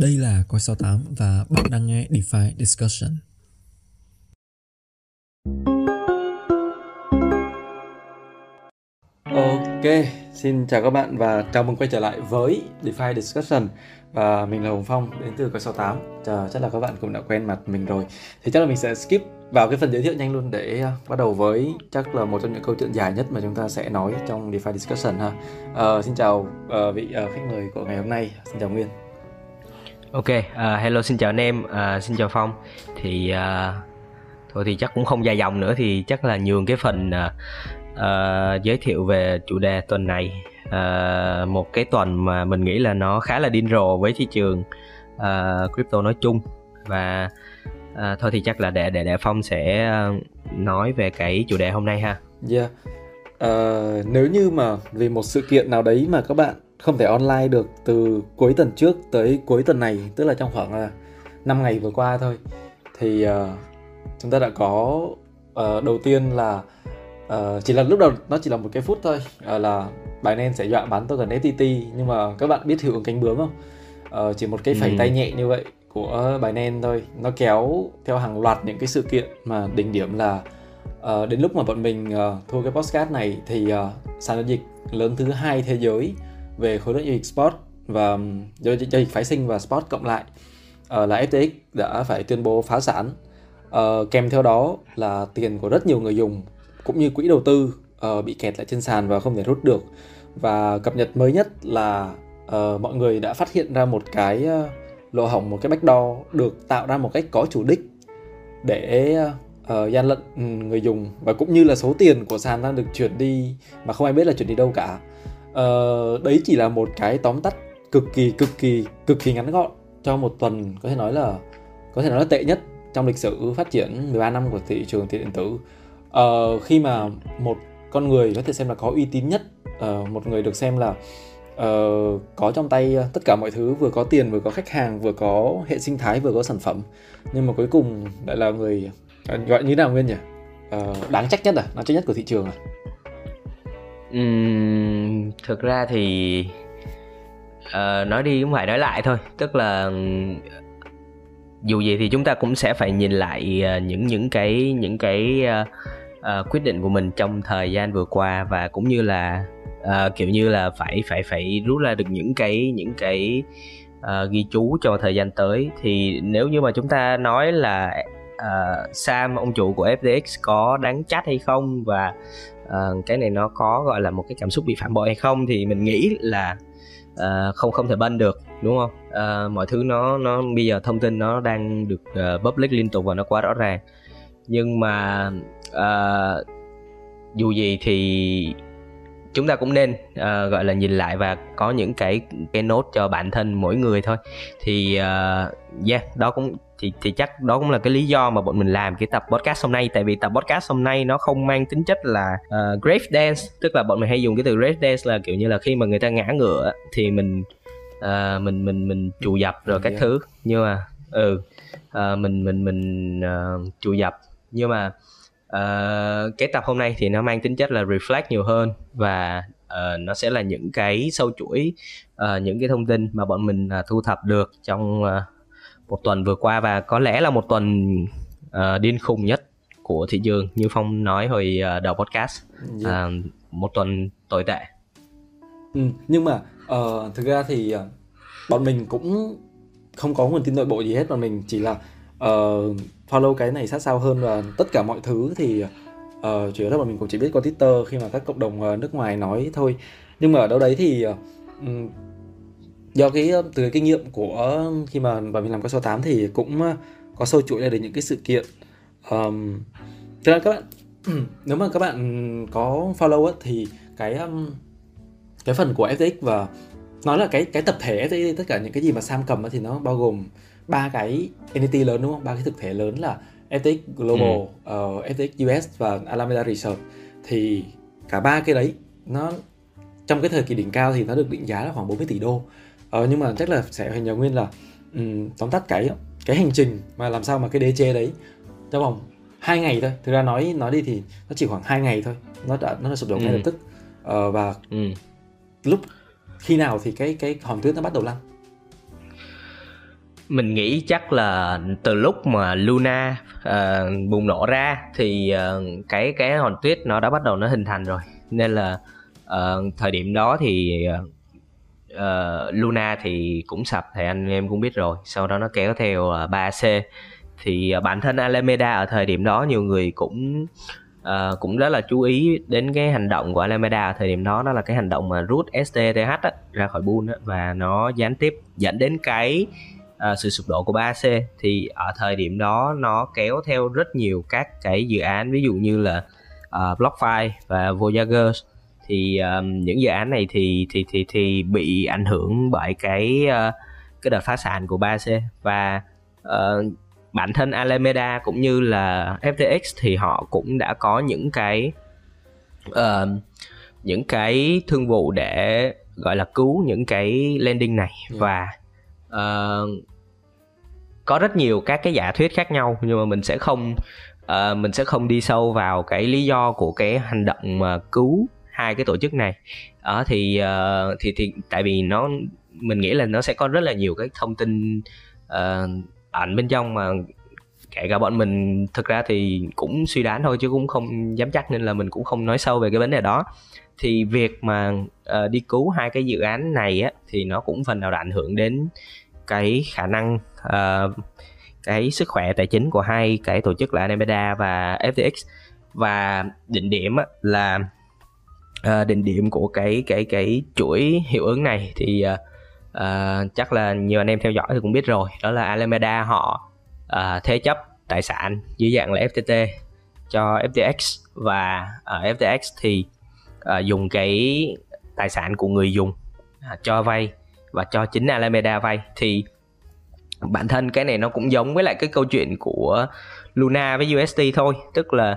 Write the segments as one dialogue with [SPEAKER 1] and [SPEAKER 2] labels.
[SPEAKER 1] Đây là Coi 68 và bạn đang nghe DeFi Discussion.
[SPEAKER 2] Ok, xin chào các bạn và chào mừng quay trở lại với DeFi Discussion. Và mình là Hồng Phong đến từ Coi 68 Chờ, chắc là các bạn cũng đã quen mặt mình rồi. Thì chắc là mình sẽ skip vào cái phần giới thiệu nhanh luôn để uh, bắt đầu với chắc là một trong những câu chuyện dài nhất mà chúng ta sẽ nói trong DeFi Discussion ha. Uh, Xin chào uh, vị uh, khách mời của ngày hôm nay, xin chào Nguyên.
[SPEAKER 3] Ok, uh, hello xin chào anh em, uh, xin chào Phong. Thì uh, thôi thì chắc cũng không dài dòng nữa thì chắc là nhường cái phần uh, uh, giới thiệu về chủ đề tuần này. Uh, một cái tuần mà mình nghĩ là nó khá là điên rồ với thị trường uh, crypto nói chung và uh, thôi thì chắc là để để để Phong sẽ nói về cái chủ đề hôm nay ha.
[SPEAKER 2] Yeah. Uh, nếu như mà vì một sự kiện nào đấy mà các bạn không thể online được từ cuối tuần trước tới cuối tuần này tức là trong khoảng là 5 ngày vừa qua thôi. Thì uh, chúng ta đã có uh, đầu tiên là uh, chỉ là lúc đầu nó chỉ là một cái phút thôi uh, là Binance sẽ dọa bán token FTT nhưng mà các bạn biết hiệu ứng cánh bướm không? Uh, chỉ một cái phẩy ừ. tay nhẹ như vậy của Binance thôi. Nó kéo theo hàng loạt những cái sự kiện mà đỉnh điểm là uh, đến lúc mà bọn mình uh, thu cái podcast này thì uh, sàn giao dịch lớn thứ hai thế giới về khối lượng giao dịch spot và um, giao dịch phái sinh và spot cộng lại. Uh, là FTX đã phải tuyên bố phá sản. Uh, kèm theo đó là tiền của rất nhiều người dùng cũng như quỹ đầu tư uh, bị kẹt lại trên sàn và không thể rút được. Và cập nhật mới nhất là uh, mọi người đã phát hiện ra một cái uh, lỗ hỏng một cái backdoor được tạo ra một cách có chủ đích để uh, gian lận ừ, người dùng và cũng như là số tiền của sàn đang được chuyển đi mà không ai biết là chuyển đi đâu cả uh, đấy chỉ là một cái tóm tắt cực kỳ cực kỳ cực kỳ ngắn gọn cho một tuần có thể nói là có thể nói là tệ nhất trong lịch sử phát triển 13 năm của thị trường tiền điện tử. Uh, khi mà một con người có thể xem là có uy tín nhất uh, một người được xem là uh, có trong tay tất cả mọi thứ vừa có tiền vừa có khách hàng vừa có hệ sinh thái vừa có sản phẩm nhưng mà cuối cùng lại là người uh, gọi như nào nguyên nhỉ? Uh, đáng trách nhất à? Đáng trách nhất của thị trường à?
[SPEAKER 3] Uhm, thực ra thì uh, nói đi cũng phải nói lại thôi. Tức là dù gì thì chúng ta cũng sẽ phải nhìn lại uh, những những cái những cái uh, uh, quyết định của mình trong thời gian vừa qua và cũng như là uh, kiểu như là phải phải phải rút ra được những cái những cái uh, ghi chú cho thời gian tới. Thì nếu như mà chúng ta nói là uh, Sam ông chủ của FTX có đáng trách hay không và uh, cái này nó có gọi là một cái cảm xúc bị phản bội hay không thì mình nghĩ là uh, không không thể bân được đúng không? Uh, mọi thứ nó nó bây giờ thông tin nó đang được uh, public liên tục và nó quá rõ ràng. Nhưng mà uh, dù gì thì chúng ta cũng nên uh, gọi là nhìn lại và có những cái cái nốt cho bản thân mỗi người thôi. Thì uh, yeah đó cũng thì thì chắc đó cũng là cái lý do mà bọn mình làm cái tập podcast hôm nay. Tại vì tập podcast hôm nay nó không mang tính chất là uh, grave dance. Tức là bọn mình hay dùng cái từ grave dance là kiểu như là khi mà người ta ngã ngựa thì mình uh, mình mình mình chủ dập rồi các yeah. thứ. Nhưng mà ừ uh, mình mình mình uh, chủ dập. Nhưng mà uh, cái tập hôm nay thì nó mang tính chất là reflect nhiều hơn và uh, nó sẽ là những cái sâu chuỗi uh, những cái thông tin mà bọn mình uh, thu thập được trong uh, một tuần vừa qua và có lẽ là một tuần uh, điên khùng nhất của thị trường như phong nói hồi uh, đầu podcast yeah. Uh, một tuần tồi tệ
[SPEAKER 2] ừ, nhưng mà uh, thực ra thì uh, bọn mình cũng không có nguồn tin nội bộ gì hết bọn mình chỉ là uh, follow cái này sát sao hơn và tất cả mọi thứ thì uh, chủ yếu là bọn mình cũng chỉ biết qua twitter khi mà các cộng đồng uh, nước ngoài nói thôi. Nhưng mà ở đâu đấy thì uh, do cái từ cái kinh nghiệm của khi mà bọn mình làm cái số 8 thì cũng có sâu chuỗi là được những cái sự kiện. Um, thực là các bạn nếu mà các bạn có follow ấy, thì cái um, cái phần của FTX và nói là cái cái tập thể FTX tất cả những cái gì mà Sam cầm thì nó bao gồm ba cái entity lớn đúng không? Ba cái thực thể lớn là FTX Global, ừ. uh, FTX US và Alameda Research. Thì cả ba cái đấy nó trong cái thời kỳ đỉnh cao thì nó được định giá là khoảng 40 tỷ đô. Ờ, nhưng mà chắc là sẽ phải nhờ nguyên là um, tóm tắt cái cái hành trình mà làm sao mà cái đế chế đấy trong vòng hai ngày thôi. Thực ra nói nói đi thì nó chỉ khoảng hai ngày thôi. Nó đã nó đã sụp đổ ngay ừ. lập tức. Ờ, và ừ. lúc khi nào thì cái cái hòn tuyết nó bắt đầu lăn
[SPEAKER 3] mình nghĩ chắc là từ lúc mà Luna uh, bùng nổ ra thì uh, cái cái hòn tuyết nó đã bắt đầu nó hình thành rồi. Nên là uh, thời điểm đó thì uh, Luna thì cũng sập thì anh em cũng biết rồi. Sau đó nó kéo theo uh, 3C thì uh, bản thân Alameda ở thời điểm đó nhiều người cũng uh, cũng rất là chú ý đến cái hành động của Alameda ở thời điểm đó. Đó là cái hành động mà rút STTH á, ra khỏi bull á, và nó gián tiếp dẫn đến cái uh, sự sụp đổ của 3C thì ở thời điểm đó nó kéo theo rất nhiều các cái dự án ví dụ như là uh, BlockFi và Voyager thì um, những dự án này thì thì thì thì bị ảnh hưởng bởi cái uh, cái đợt phá sản của 3C và uh, bản thân Alameda cũng như là FTX thì họ cũng đã có những cái uh, những cái thương vụ để gọi là cứu những cái landing này yeah. Dạ. và uh, có rất nhiều các cái giả thuyết khác nhau nhưng mà mình sẽ không uh, mình sẽ không đi sâu vào cái lý do của cái hành động mà cứu hai cái tổ chức này. Đó thì uh, thì thì tại vì nó mình nghĩ là nó sẽ có rất là nhiều cái thông tin uh, ẩn bên trong mà kể cả bọn mình thực ra thì cũng suy đoán thôi chứ cũng không dám chắc nên là mình cũng không nói sâu về cái vấn đề đó thì việc mà uh, đi cứu hai cái dự án này á thì nó cũng phần nào đã ảnh hưởng đến cái khả năng uh, cái sức khỏe tài chính của hai cái tổ chức là Alameda và FTX và định điểm á, là ờ, uh, định điểm của cái cái cái chuỗi hiệu ứng này thì uh, uh, chắc là nhiều anh em theo dõi thì cũng biết rồi đó là Alameda họ uh, thế chấp tài sản dưới dạng là FTT cho FTX và ở FTX thì uh, dùng cái tài sản của người dùng uh, cho vay và cho chính Alameda vay. Thì bản thân cái này nó cũng giống với lại cái câu chuyện của Luna với USD thôi. Tức là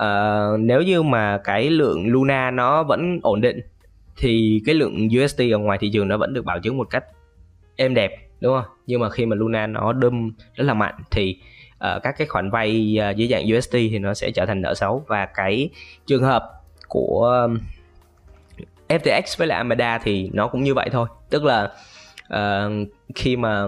[SPEAKER 3] uh, nếu như mà cái lượng Luna nó vẫn ổn định thì cái lượng USD ở ngoài thị trường nó vẫn được bảo chứng một cách êm đẹp đúng không? Nhưng mà khi mà Luna nó đâm rất là mạnh thì uh, các cái khoản vay uh, dưới dạng USD thì nó sẽ trở thành nợ xấu. Và cái trường hợp của FTX với lại Amada thì nó cũng như vậy thôi. Tức là uh, khi mà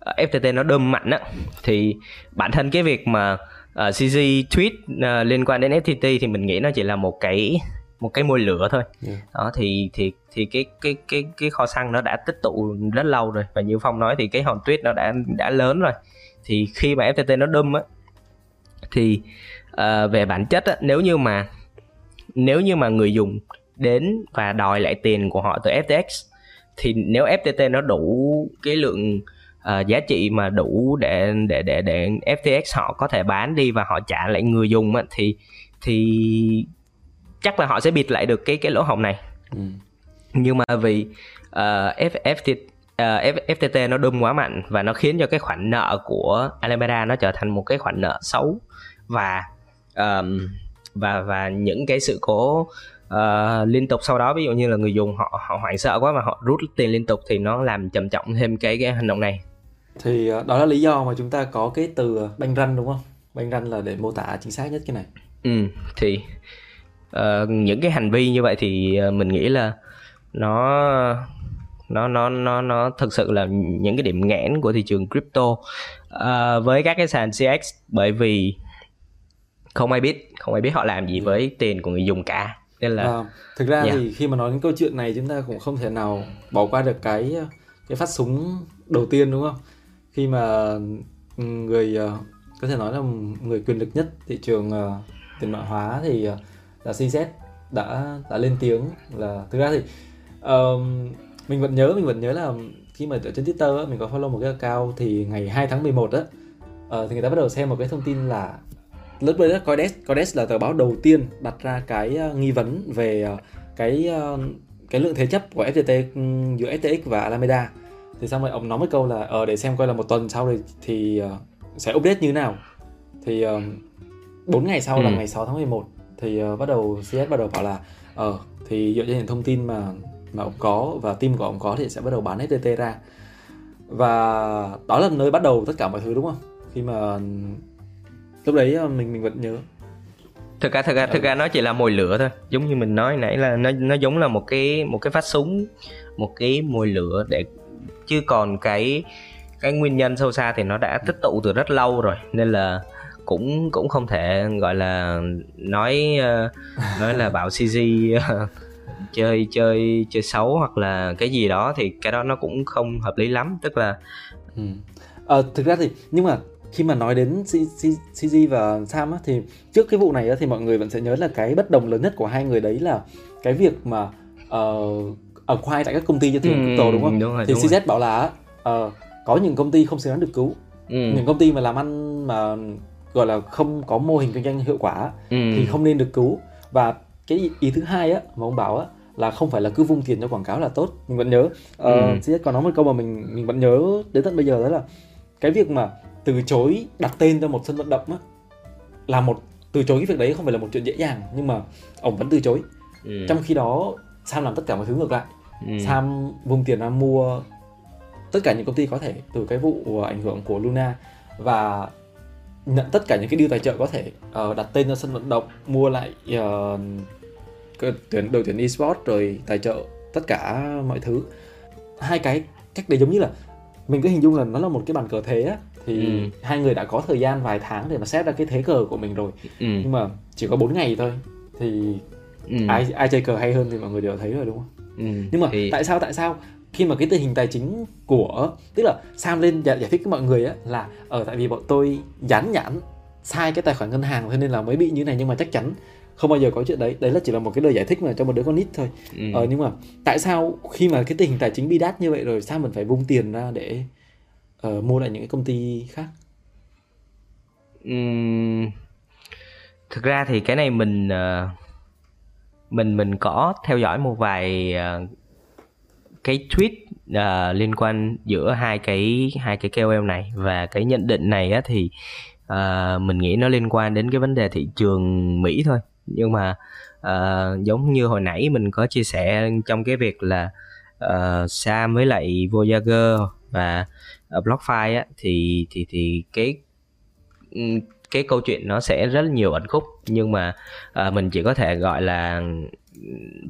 [SPEAKER 3] FTT nó đâm mạnh á thì bản thân cái việc mà uh, CZ tweet uh, liên quan đến FTT thì mình nghĩ nó chỉ là một cái một cái môi lửa thôi. Yeah. đó thì thì thì cái cái cái cái kho xăng nó đã tích tụ rất lâu rồi. Và như phong nói thì cái hòn tuyết nó đã đã lớn rồi. Thì khi mà FTT nó đâm á thì uh, về bản chất á, nếu như mà nếu như mà người dùng đến và đòi lại tiền của họ từ FTX thì nếu FTT nó đủ cái lượng uh, giá trị mà đủ để để để để FTX họ có thể bán đi và họ trả lại người dùng á, thì thì chắc là họ sẽ bịt lại được cái cái lỗ hổng này ừ. nhưng mà vì uh, F, FT, uh, FTT nó đâm quá mạnh và nó khiến cho cái khoản nợ của Alameda nó trở thành một cái khoản nợ xấu và um, và và những cái sự cố uh, liên tục sau đó ví dụ như là người dùng họ họ hoảng sợ quá và họ rút tiền liên tục thì nó làm trầm trọng thêm cái cái hành động này.
[SPEAKER 2] Thì uh, đó là lý do mà chúng ta có cái từ banh ranh đúng không? Banh ranh là để mô tả chính xác nhất cái này.
[SPEAKER 3] Ừ thì uh, những cái hành vi như vậy thì mình nghĩ là nó nó nó nó nó thực sự là những cái điểm nghẽn của thị trường crypto uh, với các cái sàn CX bởi vì không ai biết không ai biết họ làm gì ừ. với tiền của người dùng cả nên là à,
[SPEAKER 2] thực ra yeah. thì khi mà nói đến câu chuyện này chúng ta cũng không thể nào bỏ qua được cái cái phát súng đầu tiên đúng không khi mà người có thể nói là người quyền lực nhất thị trường tiền mã hóa thì là CZ đã đã lên tiếng là thực ra thì um, mình vẫn nhớ mình vẫn nhớ là khi mà ở trên Twitter mình có follow một cái account thì ngày 2 tháng 11 á uh, thì người ta bắt đầu xem một cái thông tin là lúc đấy là Coindesk Coindesk là tờ báo đầu tiên đặt ra cái uh, nghi vấn về uh, cái uh, cái lượng thế chấp của FTT giữa FTX và Alameda. Thì xong rồi ông nói một câu là ờ để xem coi là một tuần sau thì thì uh, sẽ update như thế nào. Thì uh, 4 ngày sau ừ. là ngày 6 tháng 11 thì uh, bắt đầu CS bắt đầu bảo là ờ uh, thì dựa trên những thông tin mà mà ông có và team của ông có thì sẽ bắt đầu bán FTT ra. Và đó là nơi bắt đầu tất cả mọi thứ đúng không? Khi mà lúc đấy ờ, mình mình vẫn nhớ.
[SPEAKER 3] Thực ra thực ra thực ra nó chỉ là mồi lửa thôi. Giống như mình nói nãy là nó nó giống là một cái một cái phát súng một cái mồi lửa để chứ còn cái cái nguyên nhân sâu xa thì nó đã tích tụ từ rất lâu rồi nên là cũng cũng không thể gọi là nói uh, nói là bảo CG uh, chơi chơi chơi xấu hoặc là cái gì đó thì cái đó nó cũng không hợp lý lắm. Tức là
[SPEAKER 2] ừ. ờ, thực ra thì nhưng mà khi mà nói đến CG và Sam á, thì trước cái vụ này á, thì mọi người vẫn sẽ nhớ là cái bất đồng lớn nhất của hai người đấy là cái việc mà uh, ở khoai tại các công ty cho trường ừ, crypto đúng không? Đúng rồi, thì đúng CZ rồi. bảo là uh, có những công ty không xứng đáng được cứu, ừ. những công ty mà làm ăn mà gọi là không có mô hình kinh doanh hiệu quả ừ. thì không nên được cứu và cái ý thứ hai á mà ông bảo á là không phải là cứ vung tiền cho quảng cáo là tốt mình vẫn nhớ uh, ừ. CZ còn nói một câu mà mình mình vẫn nhớ đến tận bây giờ đó là cái việc mà từ chối đặt tên cho một sân vận động á là một từ chối cái việc đấy không phải là một chuyện dễ dàng nhưng mà ông vẫn từ chối ừ. trong khi đó Sam làm tất cả mọi thứ ngược lại ừ. Sam vung tiền ra mua tất cả những công ty có thể từ cái vụ ảnh hưởng của Luna và nhận tất cả những cái deal tài trợ có thể uh, đặt tên cho sân vận động mua lại uh, tuyển đội tuyển esports rồi tài trợ tất cả mọi thứ hai cái cách đấy giống như là mình cứ hình dung là nó là một cái bàn cờ thế á thì ừ. hai người đã có thời gian vài tháng để mà xét ra cái thế cờ của mình rồi ừ. nhưng mà chỉ có 4 ngày thôi thì ừ. ai ai chơi cờ hay hơn thì mọi người đều thấy rồi đúng không ừ. nhưng mà thì... tại sao tại sao khi mà cái tình hình tài chính của tức là Sam lên giải, giải thích với mọi người á là ở ờ, tại vì bọn tôi dán nhãn sai cái tài khoản ngân hàng thế nên là mới bị như này nhưng mà chắc chắn không bao giờ có chuyện đấy đấy là chỉ là một cái lời giải thích mà cho một đứa con nít thôi ừ. ờ, nhưng mà tại sao khi mà cái tình hình tài chính bi đát như vậy rồi sao mình phải vung tiền ra để uh, mua lại những cái công ty khác?
[SPEAKER 3] Uhm, thực ra thì cái này mình uh, mình mình có theo dõi một vài uh, cái tweet uh, liên quan giữa hai cái hai cái KOL này và cái nhận định này á thì uh, mình nghĩ nó liên quan đến cái vấn đề thị trường Mỹ thôi. Nhưng mà uh, giống như hồi nãy mình có chia sẻ trong cái việc là uh, Sam với lại Voyager và uh, BlockFi á thì thì thì cái cái câu chuyện nó sẽ rất nhiều ẩn khúc. Nhưng mà à, mình chỉ có thể gọi là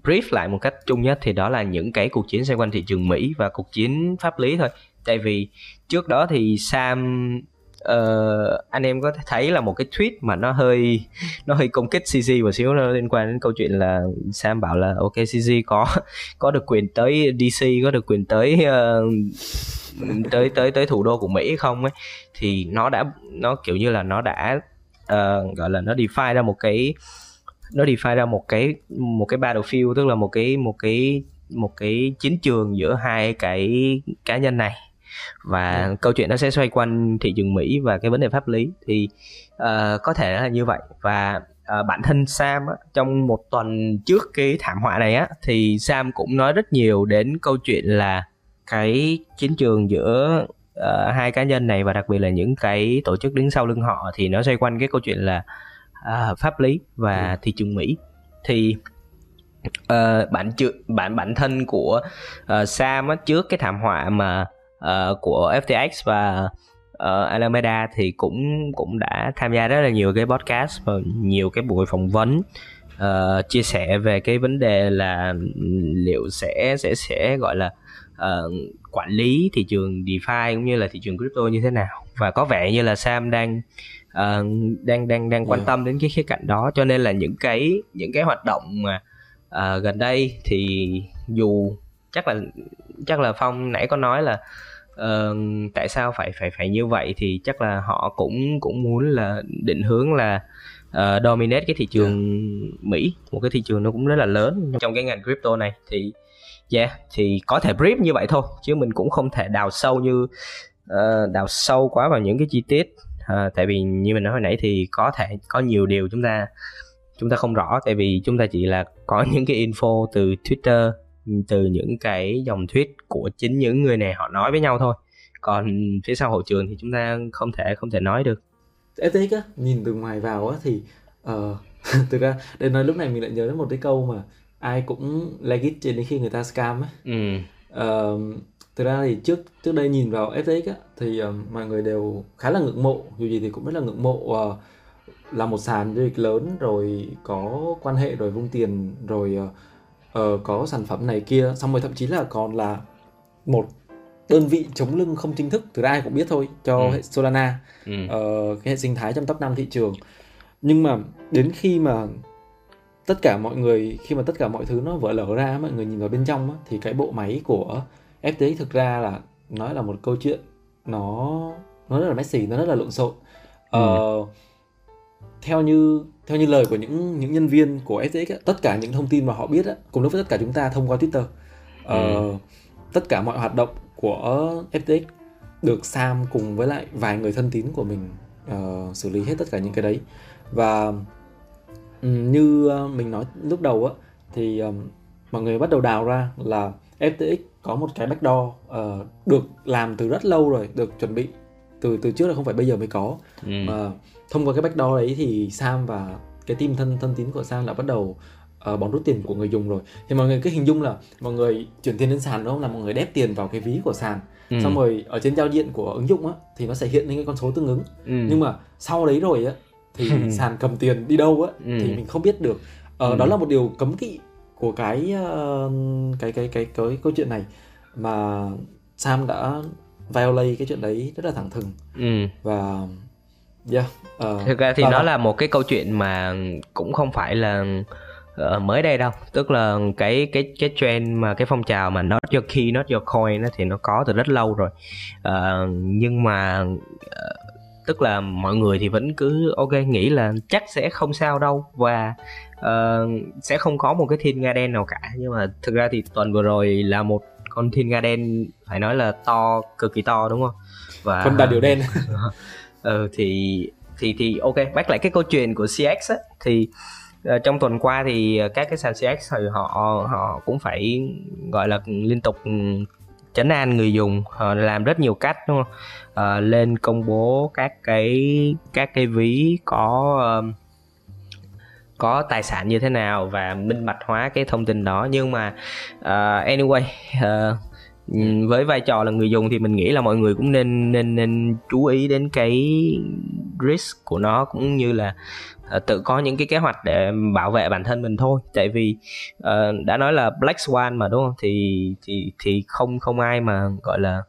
[SPEAKER 3] brief lại một cách chung nhất thì đó là những cái cuộc chiến xoay quanh thị trường Mỹ và cuộc chiến pháp lý thôi. Tại vì trước đó thì Sam uh, anh em có thấy là một cái tweet mà nó hơi nó hơi công kích CG một xíu nó liên quan đến câu chuyện là Sam bảo là ok CG có có được quyền tới DC có được quyền tới uh, tới tới tới thủ đô của Mỹ không ấy? Thì nó đã nó kiểu như là nó đã uh, gọi là nó define ra một cái nó define ra một cái một cái battlefield tức là một cái một cái một cái chiến trường giữa hai cái cá nhân này và. Dạ. câu chuyện nó sẽ xoay quanh thị trường Mỹ và cái vấn đề pháp lý thì uh, có thể là như vậy và uh, bản thân Sam á, trong một tuần trước cái thảm họa này á thì Sam cũng nói rất nhiều đến câu chuyện là cái chiến trường giữa uh, hai cá nhân này và đặc biệt là những cái tổ chức đứng sau lưng họ thì nó xoay quanh cái câu chuyện là uh, pháp lý và ừ. thị trường Mỹ thì uh, bản bản bản thân của uh, Sam á, trước cái thảm họa mà uh, của FTX và uh, Alameda thì cũng cũng đã tham gia rất là nhiều cái podcast và nhiều cái buổi phỏng vấn uh, chia sẻ về cái vấn đề là liệu sẽ sẽ sẽ gọi là uh, quản lý thị trường DeFi cũng như là thị trường crypto như thế nào. Và có vẻ như là Sam đang uh, đang đang đang quan tâm đến cái khía cạnh đó. Cho nên là những cái những cái hoạt động mà uh, gần đây thì dù chắc là chắc là phong nãy có nói là uh, tại sao phải phải phải như vậy thì chắc là họ cũng cũng muốn là định hướng là uh, dominate cái thị trường yeah. Mỹ. Một cái thị trường nó cũng rất là lớn trong cái ngành crypto này. Thì yeah thì có thể brief như vậy thôi chứ mình cũng không thể đào sâu như uh, đào sâu quá vào những cái chi tiết. Uh, tại vì như mình nói hồi nãy thì có thể có nhiều điều chúng ta chúng ta không rõ. Tại vì chúng ta chỉ là có những cái info từ Twitter từ những cái dòng tweet của chính những người này họ nói với nhau thôi. Còn phía sau hậu trường thì chúng ta không thể không thể nói được.
[SPEAKER 2] FTX á nhìn từ ngoài vào á thì uh, thực ra đến nói lúc này mình lại nhớ đến một cái câu mà ai cũng legit trên đến khi người ta scam á. Ừ. uh, thực ra thì trước trước đây nhìn vào FTX á thì uh, mọi người đều khá là ngưỡng mộ dù gì thì cũng rất là ngưỡng mộ uh, là một sàn giao dịch lớn rồi có quan hệ rồi vung tiền rồi uh, uh, có sản phẩm này kia xong rồi thậm chí là còn là một đơn vị chống lưng không chính thức từ ai cũng biết thôi cho
[SPEAKER 3] Ừ.
[SPEAKER 2] hệ Solana
[SPEAKER 3] ừ.
[SPEAKER 2] ờ, cái hệ sinh thái trong top 5 thị trường nhưng mà đến khi mà tất cả mọi người khi mà tất cả mọi thứ nó vỡ lở ra mọi người nhìn vào bên trong á, thì cái bộ máy của FTX thực ra là nói là một câu chuyện nó nó rất là messy nó rất là lộn xộn ờ, theo như theo như lời của những những nhân viên của FTX á, tất cả những thông tin mà họ biết á, cùng lúc với tất cả chúng ta thông qua Twitter ờ, tất cả mọi hoạt động của FTX được Sam cùng với lại vài người thân tín của mình ờ, xử lý hết tất cả những cái đấy. Và ừm, như ờ, mình nói lúc đầu á thì ờm, mọi người bắt đầu đào ra là FTX có một cái backdoor ờ, được làm từ rất lâu rồi được chuẩn bị từ từ trước là không phải bây giờ mới có.
[SPEAKER 3] Ừ.
[SPEAKER 2] Mà thông qua cái backdoor đấy thì Sam và cái team thân thân tín của Sam đã bắt đầu uh, bón rút tiền của người dùng rồi thì mọi người cứ hình dung là mọi người chuyển tiền lên sàn đúng không là mọi người đép tiền vào cái ví của sàn
[SPEAKER 3] Ừ.
[SPEAKER 2] xong rồi ở trên giao diện của ứng dụng á thì nó sẽ hiện lên cái con số tương ứng
[SPEAKER 3] Ừ.
[SPEAKER 2] nhưng mà sau đấy rồi á thì sàn cầm tiền đi đâu á
[SPEAKER 3] Ừ.
[SPEAKER 2] thì mình không biết được ờ,
[SPEAKER 3] Ừ.
[SPEAKER 2] đó là một điều cấm kỵ của cái ờ, cái cái cái cái câu chuyện này mà Sam đã violate cái chuyện đấy rất là thẳng thừng
[SPEAKER 3] Ừ.
[SPEAKER 2] và yeah ờ,
[SPEAKER 3] thực ra thì
[SPEAKER 2] và-
[SPEAKER 3] nó là một cái câu chuyện mà cũng không phải là ờ, mới đây đâu. Tức là cái cái cái trend mà cái phong trào mà not your key not your coin đó thì nó có từ rất lâu rồi. Ờ, nhưng mà ờ, tức là mọi người thì vẫn cứ ok nghĩ là chắc sẽ không sao đâu và ờ, sẽ không có một cái thiên nga đen nào cả. Nhưng mà thực ra thì tuần vừa rồi là một con thiên nga đen phải nói là to cực kỳ to đúng không? Và
[SPEAKER 2] con đà điểu đen
[SPEAKER 3] ừ thì thì thì ok bác lại cái câu chuyện của CX á. Thì uh, trong tuần qua thì ờ, các cái sàn CX thì họ họ cũng phải gọi là liên tục chấn an người dùng họ làm rất nhiều cách đúng không? Ờ, lên công bố các cái các cái ví có uh, có tài sản như thế nào và minh bạch hóa cái thông tin đó. Nhưng mà uh, anyway uh, với vai trò là người dùng thì mình nghĩ là mọi người cũng nên nên nên chú ý đến cái risk của nó cũng như là ờ, tự có những cái kế hoạch để bảo vệ bản thân mình thôi. Tại vì ờ, đã nói là black swan mà đúng không? Thì thì thì không không ai mà gọi là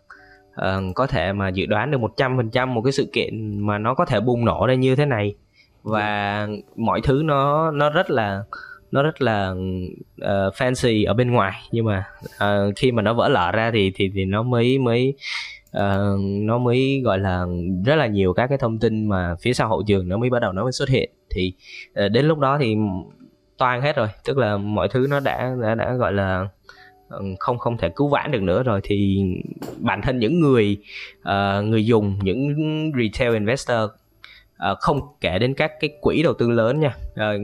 [SPEAKER 3] ờ, có thể mà dự đoán được 100% một cái sự kiện mà nó có thể bùng nổ ra như thế này. Và mọi thứ nó nó rất là nó rất là uh, fancy ở bên ngoài nhưng mà uh, khi mà nó vỡ lở ra thì thì thì nó mới mới uh, nó mới gọi là rất là nhiều các cái thông tin mà phía sau hậu trường nó mới bắt đầu nó mới xuất hiện. Thì uh, đến lúc đó thì toan hết rồi tức là mọi thứ nó đã đã đã gọi là không không thể cứu vãn được nữa rồi. Thì bản thân những người uh, người dùng những retail investor uh, không kể đến các cái quỹ đầu tư lớn nha. Uh,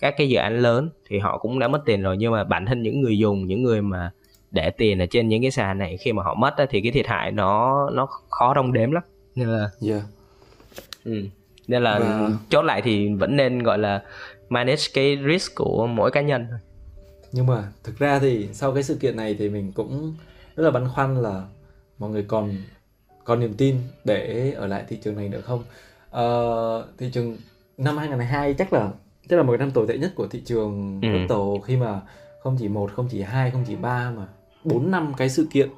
[SPEAKER 3] các cái dự án lớn thì họ cũng đã mất tiền rồi nhưng mà bản thân những người dùng những người mà để tiền ở trên những cái sàn này khi mà họ mất á, thì cái thiệt hại nó nó khó đong đếm lắm nên là
[SPEAKER 2] yeah.
[SPEAKER 3] ừ. nên là
[SPEAKER 2] Và-
[SPEAKER 3] chốt lại thì vẫn nên gọi là manage cái risk của mỗi cá nhân
[SPEAKER 2] nhưng mà thực ra thì sau cái sự kiện này thì mình cũng rất là băn khoăn là mọi người còn còn niềm tin để ở lại thị trường này nữa không Ờ, thị trường năm 2022 chắc là chắc là một cái năm tồi tệ nhất của thị trường
[SPEAKER 3] Ừ.
[SPEAKER 2] crypto khi mà không chỉ một không chỉ hai không chỉ ba mà bốn năm cái sự kiện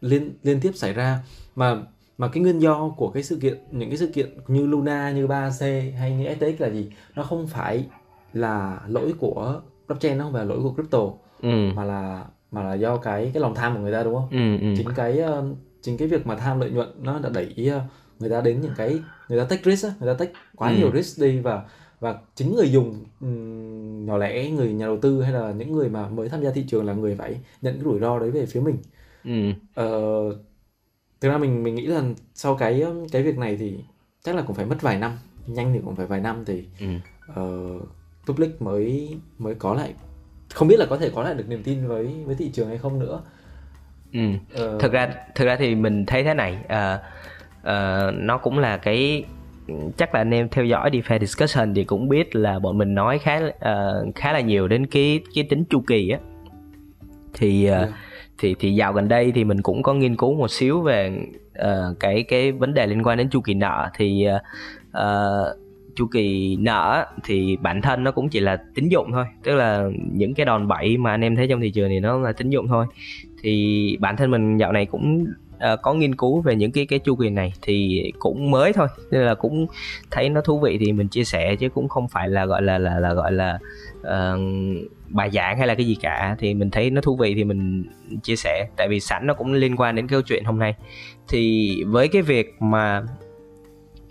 [SPEAKER 2] liên liên tiếp xảy ra mà mà cái nguyên do của cái sự kiện những cái sự kiện như Luna như 3C hay như FTX là gì nó không phải là lỗi của blockchain nó không phải là lỗi của crypto
[SPEAKER 3] ừ.
[SPEAKER 2] mà là mà là do cái cái lòng tham của người ta đúng không
[SPEAKER 3] Ừ, ừ.
[SPEAKER 2] chính cái ờ, chính cái việc mà tham lợi nhuận nó đã đẩy ờ, người ta đến những cái người ta take risk người ta take quá
[SPEAKER 3] Ừ.
[SPEAKER 2] nhiều risk đi và và chính người dùng nhỏ lẻ người nhà đầu tư hay là những người mà mới tham gia thị trường là người phải nhận cái rủi ro đấy về phía mình
[SPEAKER 3] Ừ.
[SPEAKER 2] Ờ, thực ra mình mình nghĩ là sau cái cái việc này thì chắc là cũng phải mất vài năm nhanh thì cũng phải vài năm thì
[SPEAKER 3] Ừ.
[SPEAKER 2] ờ, public mới mới có lại không biết là có thể có lại được niềm tin với với thị trường hay không nữa
[SPEAKER 3] Ừ.
[SPEAKER 2] Ờ,
[SPEAKER 3] thực ra thực ra thì mình thấy thế này ờ, ờ, nó cũng là cái chắc là anh em theo dõi DeFi discussion thì cũng biết là bọn mình nói khá ờ, khá là nhiều đến cái cái tính chu kỳ á. Thì ờ,
[SPEAKER 2] Yeah.
[SPEAKER 3] thì thì dạo gần đây thì mình cũng có nghiên cứu một xíu về ờ, cái cái vấn đề liên quan đến chu kỳ nợ. Thì ờ, chu kỳ nợ thì bản thân nó cũng chỉ là tín dụng thôi tức là những cái đòn bẩy mà anh em thấy trong thị trường thì nó là tín dụng thôi. Thì bản thân mình dạo này cũng uh, có nghiên cứu về những cái cái chu kỳ này thì cũng mới thôi. Nên là cũng thấy nó thú vị thì mình chia sẻ chứ cũng không phải là gọi là là là gọi là uh, bài giảng hay là cái gì cả. Thì mình thấy nó thú vị thì mình chia sẻ. Tại vì sẵn nó cũng liên quan đến câu chuyện hôm nay. Thì với cái việc mà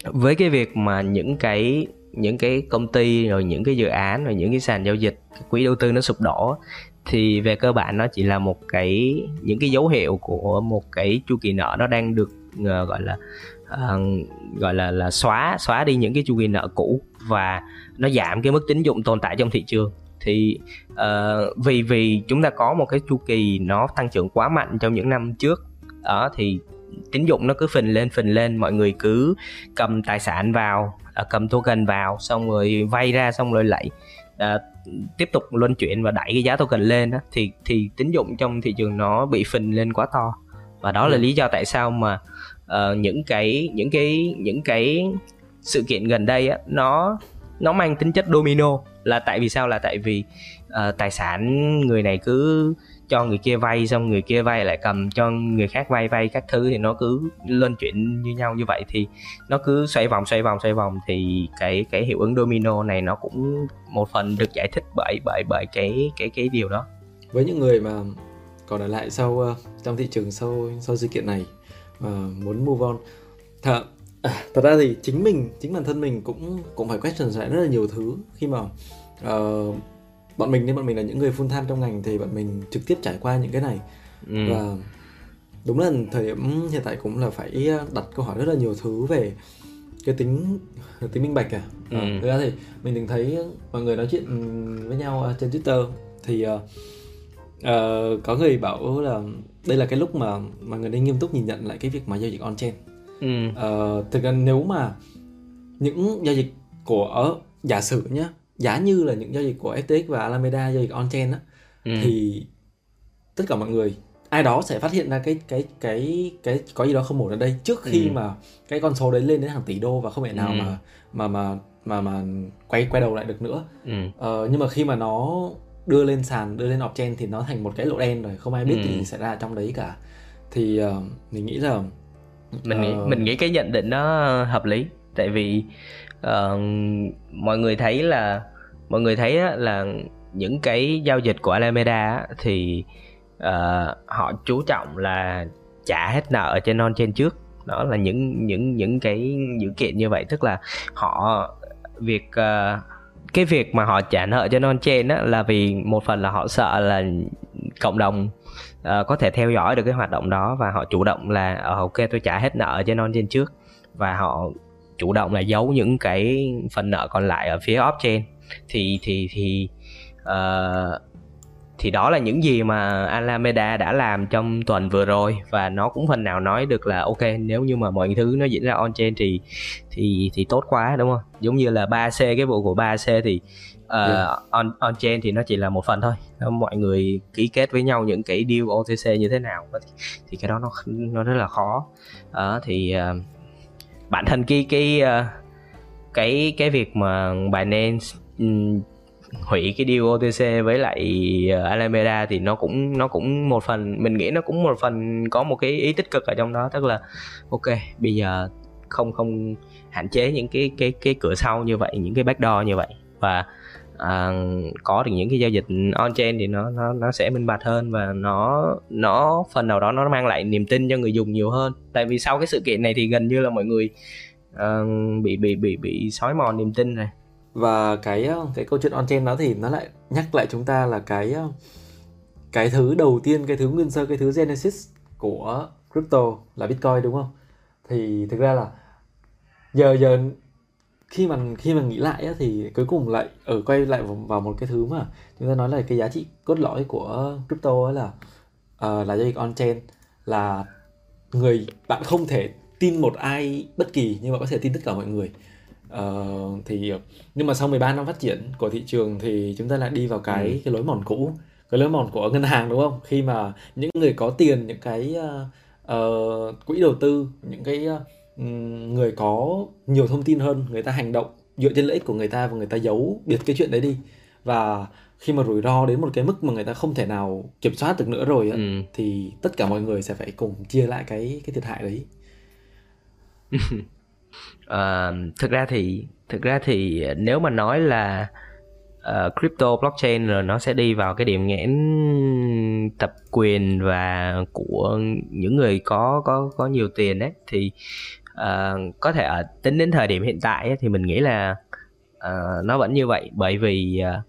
[SPEAKER 3] với cái việc mà những cái những cái công ty rồi những cái dự án rồi những cái sàn giao dịch quỹ đầu tư nó sụp đổ thì về cơ bản nó chỉ là một cái những cái dấu hiệu của một cái chu kỳ nợ nó đang được uh, gọi là uh, gọi là là xóa xóa đi những cái chu kỳ nợ cũ và nó giảm cái mức tín dụng tồn tại trong thị trường. Thì uh, vì vì chúng ta có một cái chu kỳ nó tăng trưởng quá mạnh trong những năm trước đó thì tín dụng nó cứ phình lên phình lên mọi người cứ cầm tài sản vào cầm token vào xong rồi vay ra xong rồi lại uh, tiếp tục luân chuyển và đẩy cái giá token lên đó, thì thì tín dụng trong thị trường nó bị phình lên quá to. Và đó là ừ. lý do tại sao mà uh, những cái những cái những cái sự kiện gần đây á nó nó mang tính chất domino. Là tại vì sao? Là tại vì uh, tài sản người này cứ cho người kia vay xong người kia vay lại cầm cho người khác vay vay các thứ thì nó cứ lên chuyện như nhau như vậy. Thì nó cứ xoay vòng xoay vòng xoay vòng. Thì cái cái hiệu ứng domino này nó cũng một phần được giải thích bởi bởi bởi cái cái cái điều đó.
[SPEAKER 2] Với những người mà còn ở lại sau ờ, trong thị trường sau sau sự kiện này và muốn move on thật à, thật ra thì chính mình chính bản thân mình cũng cũng phải question lại rất là nhiều thứ khi mà uh, bọn mình nên bọn mình là những người full time trong ngành thì bọn mình trực tiếp trải qua những cái này ừ. và đúng là thời điểm hiện tại cũng là phải đặt câu hỏi rất là nhiều thứ về cái tính tính minh bạch à, ừ. à thực ra thì mình từng thấy mọi người nói chuyện với nhau trên twitter thì uh, uh, có người bảo là đây là cái lúc mà mọi người nên nghiêm túc nhìn nhận lại cái việc mà giao dịch on chain ừ. uh, thực ra nếu mà những giao dịch của giả sử nhá giá như là những giao dịch của FTX và Alameda giao dịch on-chain á ừ. thì tất cả mọi người ai đó sẽ phát hiện ra cái cái cái cái có gì đó không ổn ở đây trước khi ừ. mà cái con số đấy lên đến hàng tỷ đô và không thể nào ừ. mà mà mà mà mà quay quay đầu lại được nữa ừ. ờ, nhưng mà khi mà nó đưa lên sàn đưa lên off-chain thì nó thành một cái lỗ đen rồi không ai biết ừ. gì xảy ra trong đấy cả thì uh, mình nghĩ là
[SPEAKER 3] mình nghĩ uh, mình nghĩ cái nhận định nó hợp lý tại vì uh, mọi người thấy là mọi người thấy là những cái giao dịch của Alameda thì uh, họ chú trọng là trả hết nợ ở trên non trên trước. Đó là những những những cái dữ kiện như vậy. Tức là họ việc uh, cái việc mà họ trả nợ cho non trên á là vì một phần là họ sợ là cộng đồng uh, có thể theo dõi được cái hoạt động đó và họ chủ động là ok tôi trả hết nợ cho non trên trước. Và họ chủ động là giấu những cái phần nợ còn lại ở phía off chain. Thì thì thì uh, thì đó là những gì mà Alameda đã làm trong tuần vừa rồi. Và nó cũng phần nào nói được là ok nếu như mà mọi thứ nó diễn ra on chain thì thì thì tốt quá đúng không? Giống như là 3C cái vụ của 3C thì uh, yeah. on on chain thì nó chỉ là một phần thôi. Mọi người ký kết với nhau những cái deal OTC như thế nào thì, thì cái đó nó nó rất là khó. Uh, thì uh, bản thân cái cái ờ, cái cái việc mà Binance um, ừ, hủy cái deal OTC với lại ờ, Alameda thì nó cũng nó cũng một phần mình nghĩ nó cũng một phần có một cái ý tích cực ở trong đó. Tức là ok bây giờ không không hạn chế những cái cái cái cửa sau như vậy những cái backdoor như vậy. Và à, có được những cái giao dịch on chain thì nó nó nó sẽ minh bạch hơn và nó nó phần nào đó nó mang lại niềm tin cho người dùng nhiều hơn. Tại vì sau cái sự kiện này thì gần như là mọi người à, bị bị bị bị sói mòn niềm tin này
[SPEAKER 2] và cái ờ, cái câu chuyện on chain đó thì nó lại nhắc lại chúng ta là cái ờ, cái thứ đầu tiên cái thứ nguyên sơ cái thứ genesis của crypto là bitcoin đúng không? Thì thực ra là giờ giờ khi mà khi mà nghĩ lại á, thì cuối cùng lại ở quay lại vào, vào một cái thứ mà chúng ta nói là cái giá trị cốt lõi của crypto ấy là uh, là giao dịch on chain là người bạn không thể tin một ai bất kỳ nhưng mà có thể tin tất cả mọi người uh, thì nhưng mà sau 13 năm phát triển của thị trường thì chúng ta lại đi vào cái ừ. cái lối mòn cũ cái lối mòn của ngân hàng đúng không khi mà những người có tiền những cái uh, uh, quỹ đầu tư những cái uh, người có nhiều thông tin hơn người ta hành động dựa trên lợi ích của người ta và người ta giấu biệt cái chuyện đấy đi và khi mà rủi ro đến một cái mức mà người ta không thể nào kiểm soát được nữa rồi á,
[SPEAKER 3] ừ.
[SPEAKER 2] thì tất cả mọi người sẽ phải cùng chia lại cái cái thiệt hại đấy
[SPEAKER 3] Ờ, thực ra thì thực ra thì nếu mà nói là uh, crypto blockchain rồi nó sẽ đi vào cái điểm nghẽn tập quyền và của những người có có có nhiều tiền đấy thì uh, có thể ở tính đến thời điểm hiện tại ấy, thì mình nghĩ là uh, nó vẫn như vậy. Bởi vì uh,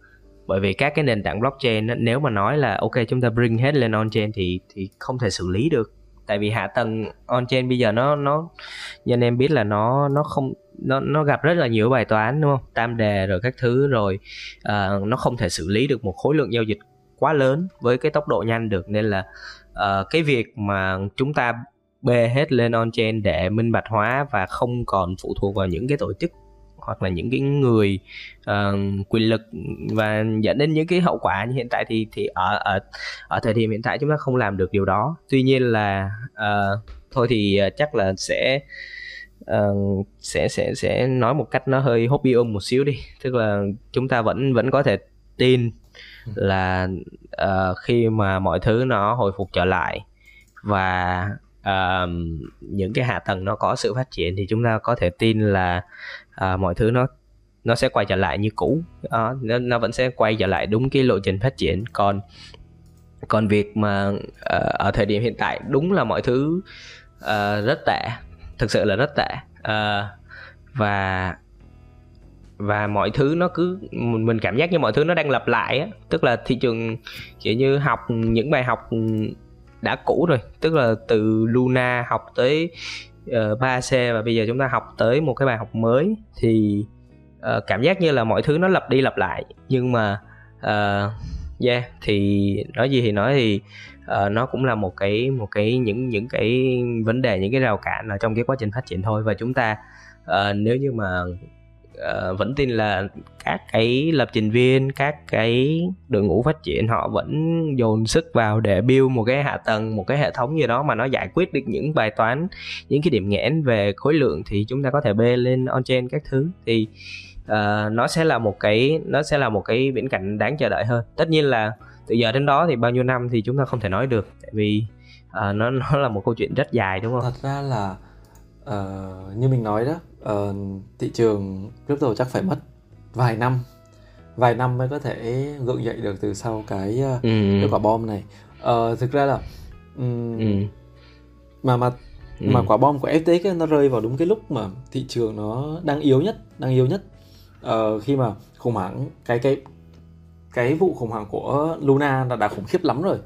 [SPEAKER 3] bởi vì các cái nền tảng blockchain nếu mà nói là ok chúng ta bring hết lên on chain thì thì không thể xử lý được. Tại vì hạ tầng on chain bây giờ nó nó như anh em biết là nó nó không nó nó gặp rất là nhiều bài toán đúng không? Tam đề rồi các thứ rồi uh, nó không thể xử lý được một khối lượng giao dịch quá lớn với cái tốc độ nhanh được. Nên là uh, cái việc mà chúng ta bê hết lên on chain để minh bạch hóa và không còn phụ thuộc vào những cái tổ chức hoặc là những cái người uh, quyền lực và dẫn đến những cái hậu quả như hiện tại thì thì ở ở ở thời điểm hiện tại chúng ta không làm được điều đó. Tuy nhiên là uh, thôi thì uh, chắc là sẽ uh, sẽ sẽ sẽ nói một cách nó hơi hobby một xíu đi. Tức là chúng ta vẫn vẫn có thể tin là uh, khi mà mọi thứ nó hồi phục trở lại và uh, những cái hạ tầng nó có sự phát triển thì chúng ta có thể tin là uh, mọi thứ nó nó sẽ quay trở lại như cũ. Uh, nó, nó vẫn sẽ quay trở lại đúng cái lộ trình phát triển. Còn còn việc mà uh, ở thời điểm hiện tại đúng là mọi thứ uh, rất tệ thực sự là rất tệ. Uh, và và mọi thứ nó cứ mình cảm giác như mọi thứ nó đang lặp lại á. Tức là thị trường kiểu như học những bài học đã cũ rồi. Tức là từ Luna học tới ờ, uh, 3C và bây giờ chúng ta học tới một cái bài học mới thì uh, cảm giác như là mọi thứ nó lặp đi lặp lại. Nhưng mà uh, yeah thì nói gì thì nói thì uh, nó cũng là một cái một cái những những cái vấn đề những cái rào cản ở trong cái quá trình phát triển thôi. Và chúng ta uh, nếu như mà uh, vẫn tin là các cái lập trình viên các cái đội ngũ phát triển họ vẫn dồn sức vào để build một cái hạ tầng một cái hệ thống gì đó mà nó giải quyết được những bài toán những cái điểm nghẽn về khối lượng thì chúng ta có thể bê lên on chain các thứ. Thì uh, nó sẽ là một cái nó sẽ là một cái viễn cảnh đáng chờ đợi hơn. Tất nhiên là từ giờ đến đó thì bao nhiêu năm thì chúng ta không thể nói được tại vì uh, nó nó là một câu chuyện rất dài đúng không?
[SPEAKER 2] Thật ra là uh, như mình nói đó uh, thị trường crypto chắc phải mất vài năm vài năm mới có thể gượng dậy được từ sau cái uh, ừ. cái quả bom này uh, thực ra là um, ừ. mà mà ừ. mà quả bom của FTX ấy, nó rơi vào đúng cái lúc mà thị trường nó đang yếu nhất đang yếu nhất uh, khi mà khủng hoảng cái cái cái vụ khủng hoảng của Luna là đã khủng khiếp lắm rồi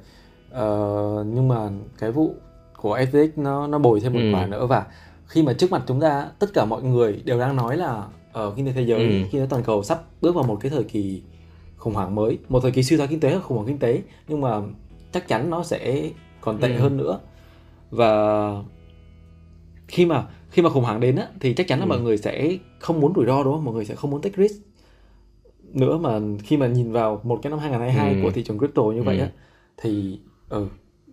[SPEAKER 2] uh, nhưng mà cái vụ của FTX nó nó bồi thêm một ừ. quả nữa và khi mà trước mặt chúng ta tất cả mọi người đều đang nói là ở kinh tế thế giới ừ. kinh tế toàn cầu sắp bước vào một cái thời kỳ khủng hoảng mới một thời kỳ suy thoái kinh tế hoặc khủng hoảng kinh tế nhưng mà chắc chắn nó sẽ còn tệ ừ. hơn nữa và khi mà khi mà khủng hoảng đến á, thì chắc chắn là ừ. mọi người sẽ không muốn rủi ro đúng không mọi người sẽ không muốn take risk nữa mà khi mà nhìn vào một cái năm 2022 ừ. của thị trường crypto như ừ. vậy á thì ừ,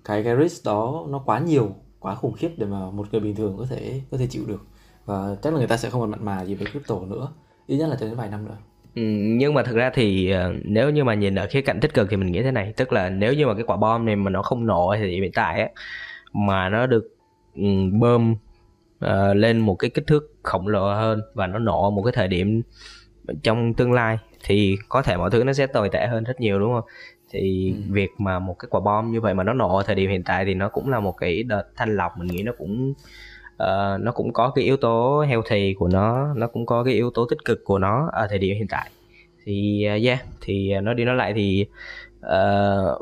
[SPEAKER 2] cái cái risk đó nó quá nhiều quá khủng khiếp để mà một người bình thường có thể có thể chịu được. Và chắc là người ta sẽ không còn mặn mà gì với crypto nữa. Ít nhất là cho đến vài năm nữa.
[SPEAKER 3] Ừ, nhưng mà thực ra thì ờ, nếu như mà nhìn ở khía cạnh tích cực thì mình nghĩ thế này. Tức là nếu như mà cái quả bom này mà nó không nổ thì hiện tại á mà nó được ừ, bơm uh, lên một cái kích thước khổng lồ hơn và nó nổ một cái thời điểm trong tương lai thì có thể mọi thứ nó sẽ tồi tệ hơn rất nhiều đúng không? Thì ừ. việc mà một cái quả bom như vậy mà nó nổ ở thời điểm hiện tại thì nó cũng là một cái đợt thanh lọc mình nghĩ nó cũng uh, nó cũng có cái yếu tố healthy của nó nó cũng có cái yếu tố tích cực của nó ở thời điểm hiện tại thì uh, yeah thì uh, nói đi nói lại thì uh,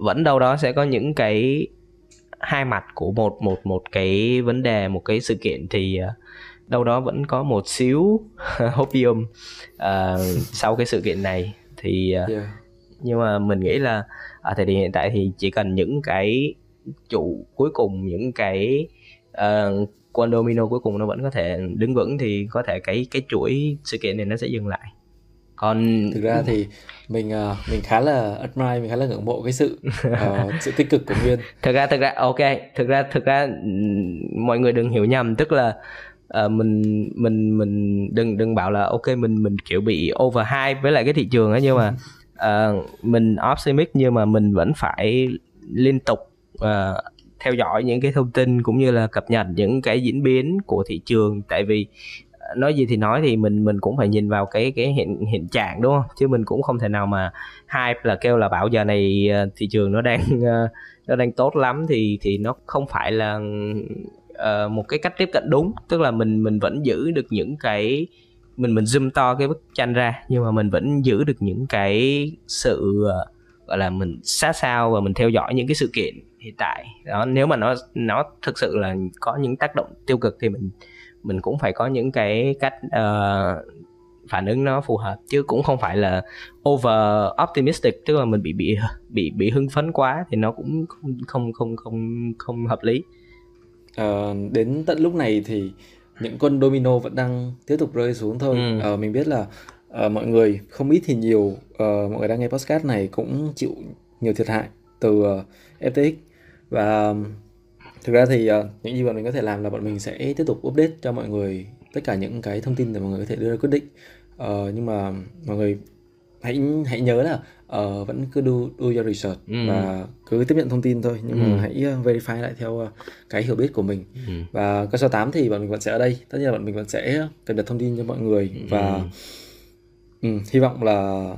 [SPEAKER 3] vẫn đâu đó sẽ có những cái hai mặt của một một một cái vấn đề một cái sự kiện thì uh, đâu đó vẫn có một xíu hopium uh, sau cái sự kiện này thì uh, yeah. Nhưng mà mình nghĩ là ở thời điểm hiện tại thì chỉ cần những cái trụ cuối cùng những cái uh, quân domino cuối cùng nó vẫn có thể đứng vững thì có thể cái cái chuỗi sự kiện này nó sẽ dừng lại. Còn
[SPEAKER 2] thực ra thì mình uh, mình khá là admire mình khá là ngưỡng mộ cái sự uh, sự tích cực của nguyên.
[SPEAKER 3] Thực ra thực ra ok thực ra thực ra mọi người đừng hiểu nhầm tức là uh, mình mình mình đừng đừng bảo là ok mình mình kiểu bị over hype với lại cái thị trường á nhưng mà uh, mình optimistic nhưng mà mình vẫn phải liên tục uh, theo dõi những cái thông tin cũng như là cập nhật những cái diễn biến của thị trường. Tại vì ờ, nói gì thì nói thì mình mình cũng phải nhìn vào cái cái hiện hiện trạng đúng không? Chứ mình cũng không thể nào mà hype là kêu là bảo giờ này thị trường nó đang nó đang tốt lắm thì thì nó không phải là uh, một cái cách tiếp cận đúng. Tức là mình mình vẫn giữ được những cái mình mình zoom to cái bức tranh ra nhưng mà mình vẫn giữ được những cái sự ờ, gọi là mình sát sao và mình theo dõi những cái sự kiện hiện tại. Đó nếu mà nó nó thực sự là có những tác động tiêu cực thì mình mình cũng phải có những cái cách uh, phản ứng nó phù hợp chứ cũng không phải là over optimistic tức là mình bị bị bị bị hưng phấn quá thì nó cũng không không không không không hợp lý.
[SPEAKER 2] Uh, đến tận lúc này thì những con domino vẫn đang tiếp tục rơi xuống thôi. Ừ. uh, mình biết là uh, mọi người không ít thì nhiều uh, mọi người đang nghe podcast này cũng chịu nhiều thiệt hại từ uh, FTX và thực ra thì uh, những gì bọn mình có thể làm là bọn mình sẽ tiếp tục update cho mọi người tất cả những cái thông tin để mọi người có thể đưa ra quyết định. Uh, nhưng mà mọi người hãy hãy nhớ là uh, vẫn cứ do do your research ừ. và cứ tiếp nhận thông tin thôi nhưng ừ. mà hãy ờ, verify lại theo uh, cái hiểu biết của mình ừ. và cơ số 8 thì bọn mình vẫn sẽ ở đây tất nhiên là bọn mình vẫn sẽ cập nhật thông tin cho mọi người ừ. và ừ, hy vọng là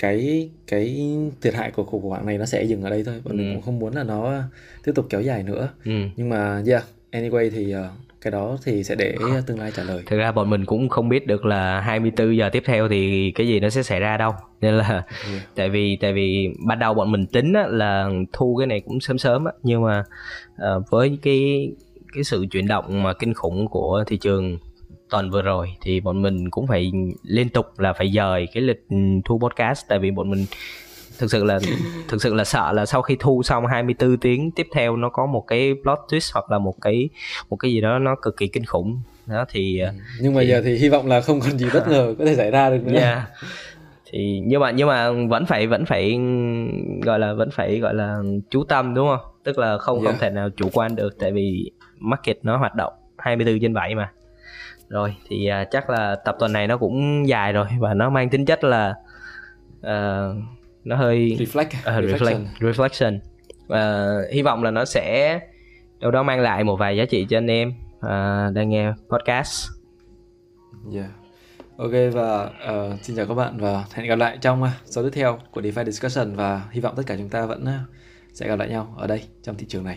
[SPEAKER 2] cái cái thiệt hại của khủng hoảng này nó sẽ dừng ở đây thôi bọn ừ. mình cũng không muốn là nó tiếp tục kéo dài nữa ừ. nhưng mà yeah anyway thì uh, cái đó thì sẽ để tương lai trả lời.
[SPEAKER 3] Thực ra bọn mình cũng không biết được là 24 giờ tiếp theo thì cái gì nó sẽ xảy ra đâu. Nên là yeah. tại vì tại vì ban đầu bọn mình tính á, là thu cái này cũng sớm sớm á nhưng mà uh, với cái cái sự chuyển động mà kinh khủng của thị trường tuần vừa rồi thì bọn mình cũng phải liên tục là phải dời cái lịch thu podcast. Tại vì bọn mình thực sự là thực sự là sợ là sau khi thu xong 24 tiếng tiếp theo nó có một cái plot twist hoặc là một cái một cái gì đó nó cực kỳ kinh khủng đó thì
[SPEAKER 2] ừ. nhưng mà thì... giờ thì hy vọng là không còn gì bất ngờ có thể xảy ra được nữa
[SPEAKER 3] yeah. thì nhưng mà nhưng mà vẫn phải vẫn phải gọi là vẫn phải gọi là chú tâm đúng không tức là không yeah. không thể nào chủ quan được tại vì market nó hoạt động 24 trên 7 mà rồi thì uh, chắc là tập tuần này nó cũng dài rồi và nó mang tính chất là uh, nó hơi
[SPEAKER 2] reflect,
[SPEAKER 3] uh, reflection. reflection. Uh, hy vọng là nó sẽ đâu đó mang lại một vài giá trị cho anh em uh, đang nghe podcast.
[SPEAKER 2] Yeah. Ok và uh, xin chào các bạn và hẹn gặp lại trong uh, số tiếp theo của DeFi discussion. Và hy vọng tất cả chúng ta vẫn sẽ gặp lại nhau ở đây trong thị trường này